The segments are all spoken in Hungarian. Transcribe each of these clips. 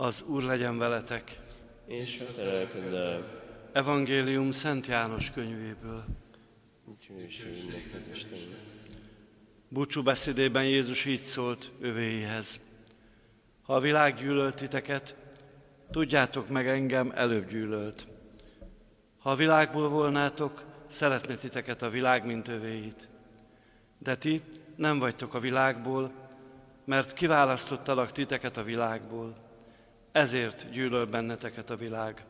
Az Úr legyen veletek. És a te. Evangélium Szent János könyvéből. Búcsú beszédében Jézus így szólt övéihez. Ha a világ gyűlölt titeket, tudjátok meg engem előbb gyűlölt. Ha a világból volnátok, szeretne titeket a világ, mint övéit. De ti nem vagytok a világból, mert kiválasztottalak titeket a világból. Ezért gyűlöl benneteket a világ.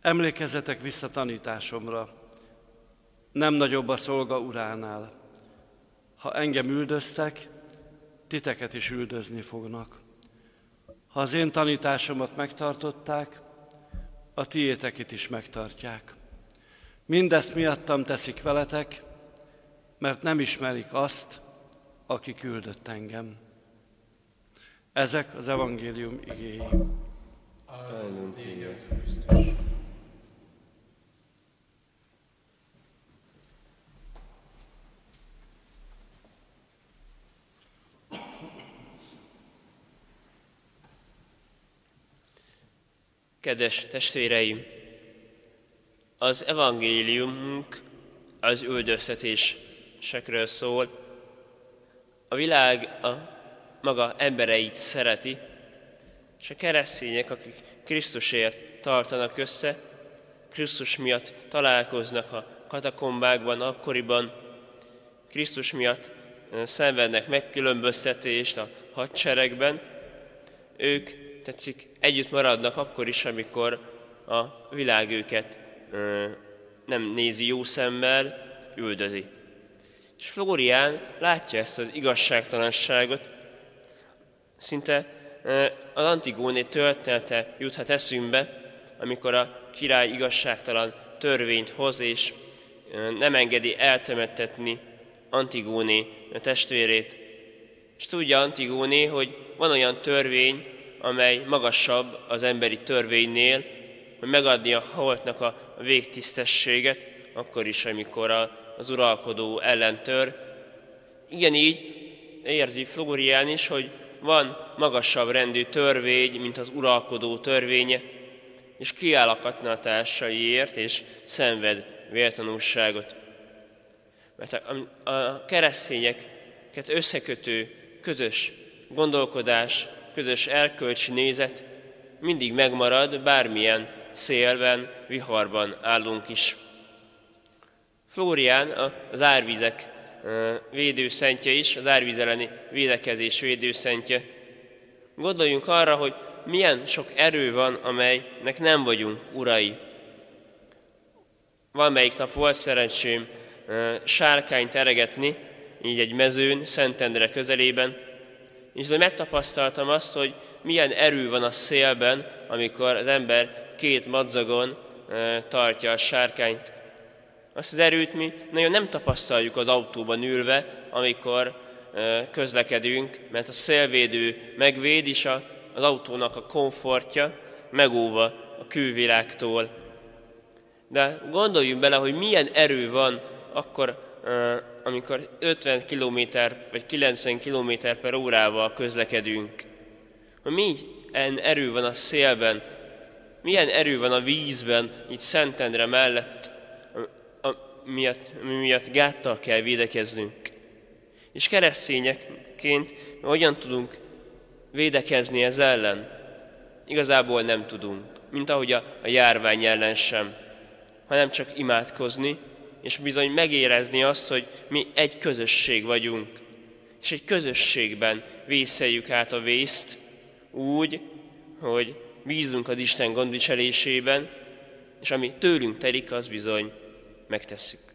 Emlékezzetek vissza tanításomra. Nem nagyobb a szolga uránál. Ha engem üldöztek, titeket is üldözni fognak. Ha az én tanításomat megtartották, a tiéteket is megtartják. Mindezt miattam teszik veletek, mert nem ismerik azt, aki küldött engem. Ezek az evangélium igéi. Áldunk téged, Krisztus. Kedves testvéreim, az evangéliumunk az üldöztetésekről szól. A világ a maga embereit szereti, és a keresztények, akik Krisztusért tartanak össze, Krisztus miatt találkoznak a katakombákban, akkoriban, Krisztus miatt szenvednek megkülönböztetést a hadseregben, ők tetszik, együtt maradnak akkor is, amikor a világ őket nem nézi jó szemmel, üldözi. És Flórián látja ezt az igazságtalanságot, szinte az Antigóné története juthat eszünkbe, amikor a király igazságtalan törvényt hoz, és nem engedi eltemettetni Antigóné testvérét. És tudja Antigóné, hogy van olyan törvény, amely magasabb az emberi törvénynél, hogy megadni a holtnak a végtisztességet, akkor is, amikor az uralkodó ellentör. Igen, így érzi Flórián is, hogy van magasabb rendű törvény, mint az uralkodó törvénye, és kiáll a társaiért, és szenved véltanúságot. Mert a, a keresztényeket összekötő közös gondolkodás, közös erkölcsi nézet mindig megmarad, bármilyen szélben, viharban állunk is. Flórián az árvizek védőszentje is, az árvíz elleni védekezés védőszentje. Gondoljunk arra, hogy milyen sok erő van, amelynek nem vagyunk urai. Valamelyik nap volt szerencsém sárkányt eregetni, így egy mezőn, Szentendre közelében, és de megtapasztaltam azt, hogy milyen erő van a szélben, amikor az ember két madzagon tartja a sárkányt. Azt az erőt mi nagyon nem tapasztaljuk az autóban ülve, amikor közlekedünk, mert a szélvédő megvéd, és az autónak a komfortja megóva a külvilágtól. De gondoljunk bele, hogy milyen erő van akkor, amikor 50 km vagy 90 km per órával közlekedünk. Hogy milyen erő van a szélben, milyen erő van a vízben, itt Szentendre mellett, miatt, miatt gáttal kell védekeznünk. És keresztényekként hogyan tudunk védekezni ez ellen? Igazából nem tudunk, mint ahogy a, a járvány ellen sem, hanem csak imádkozni, és bizony megérezni azt, hogy mi egy közösség vagyunk, és egy közösségben vészeljük át a vészt úgy, hogy bízunk az Isten gondviselésében, és ami tőlünk telik, az bizony megtesszük.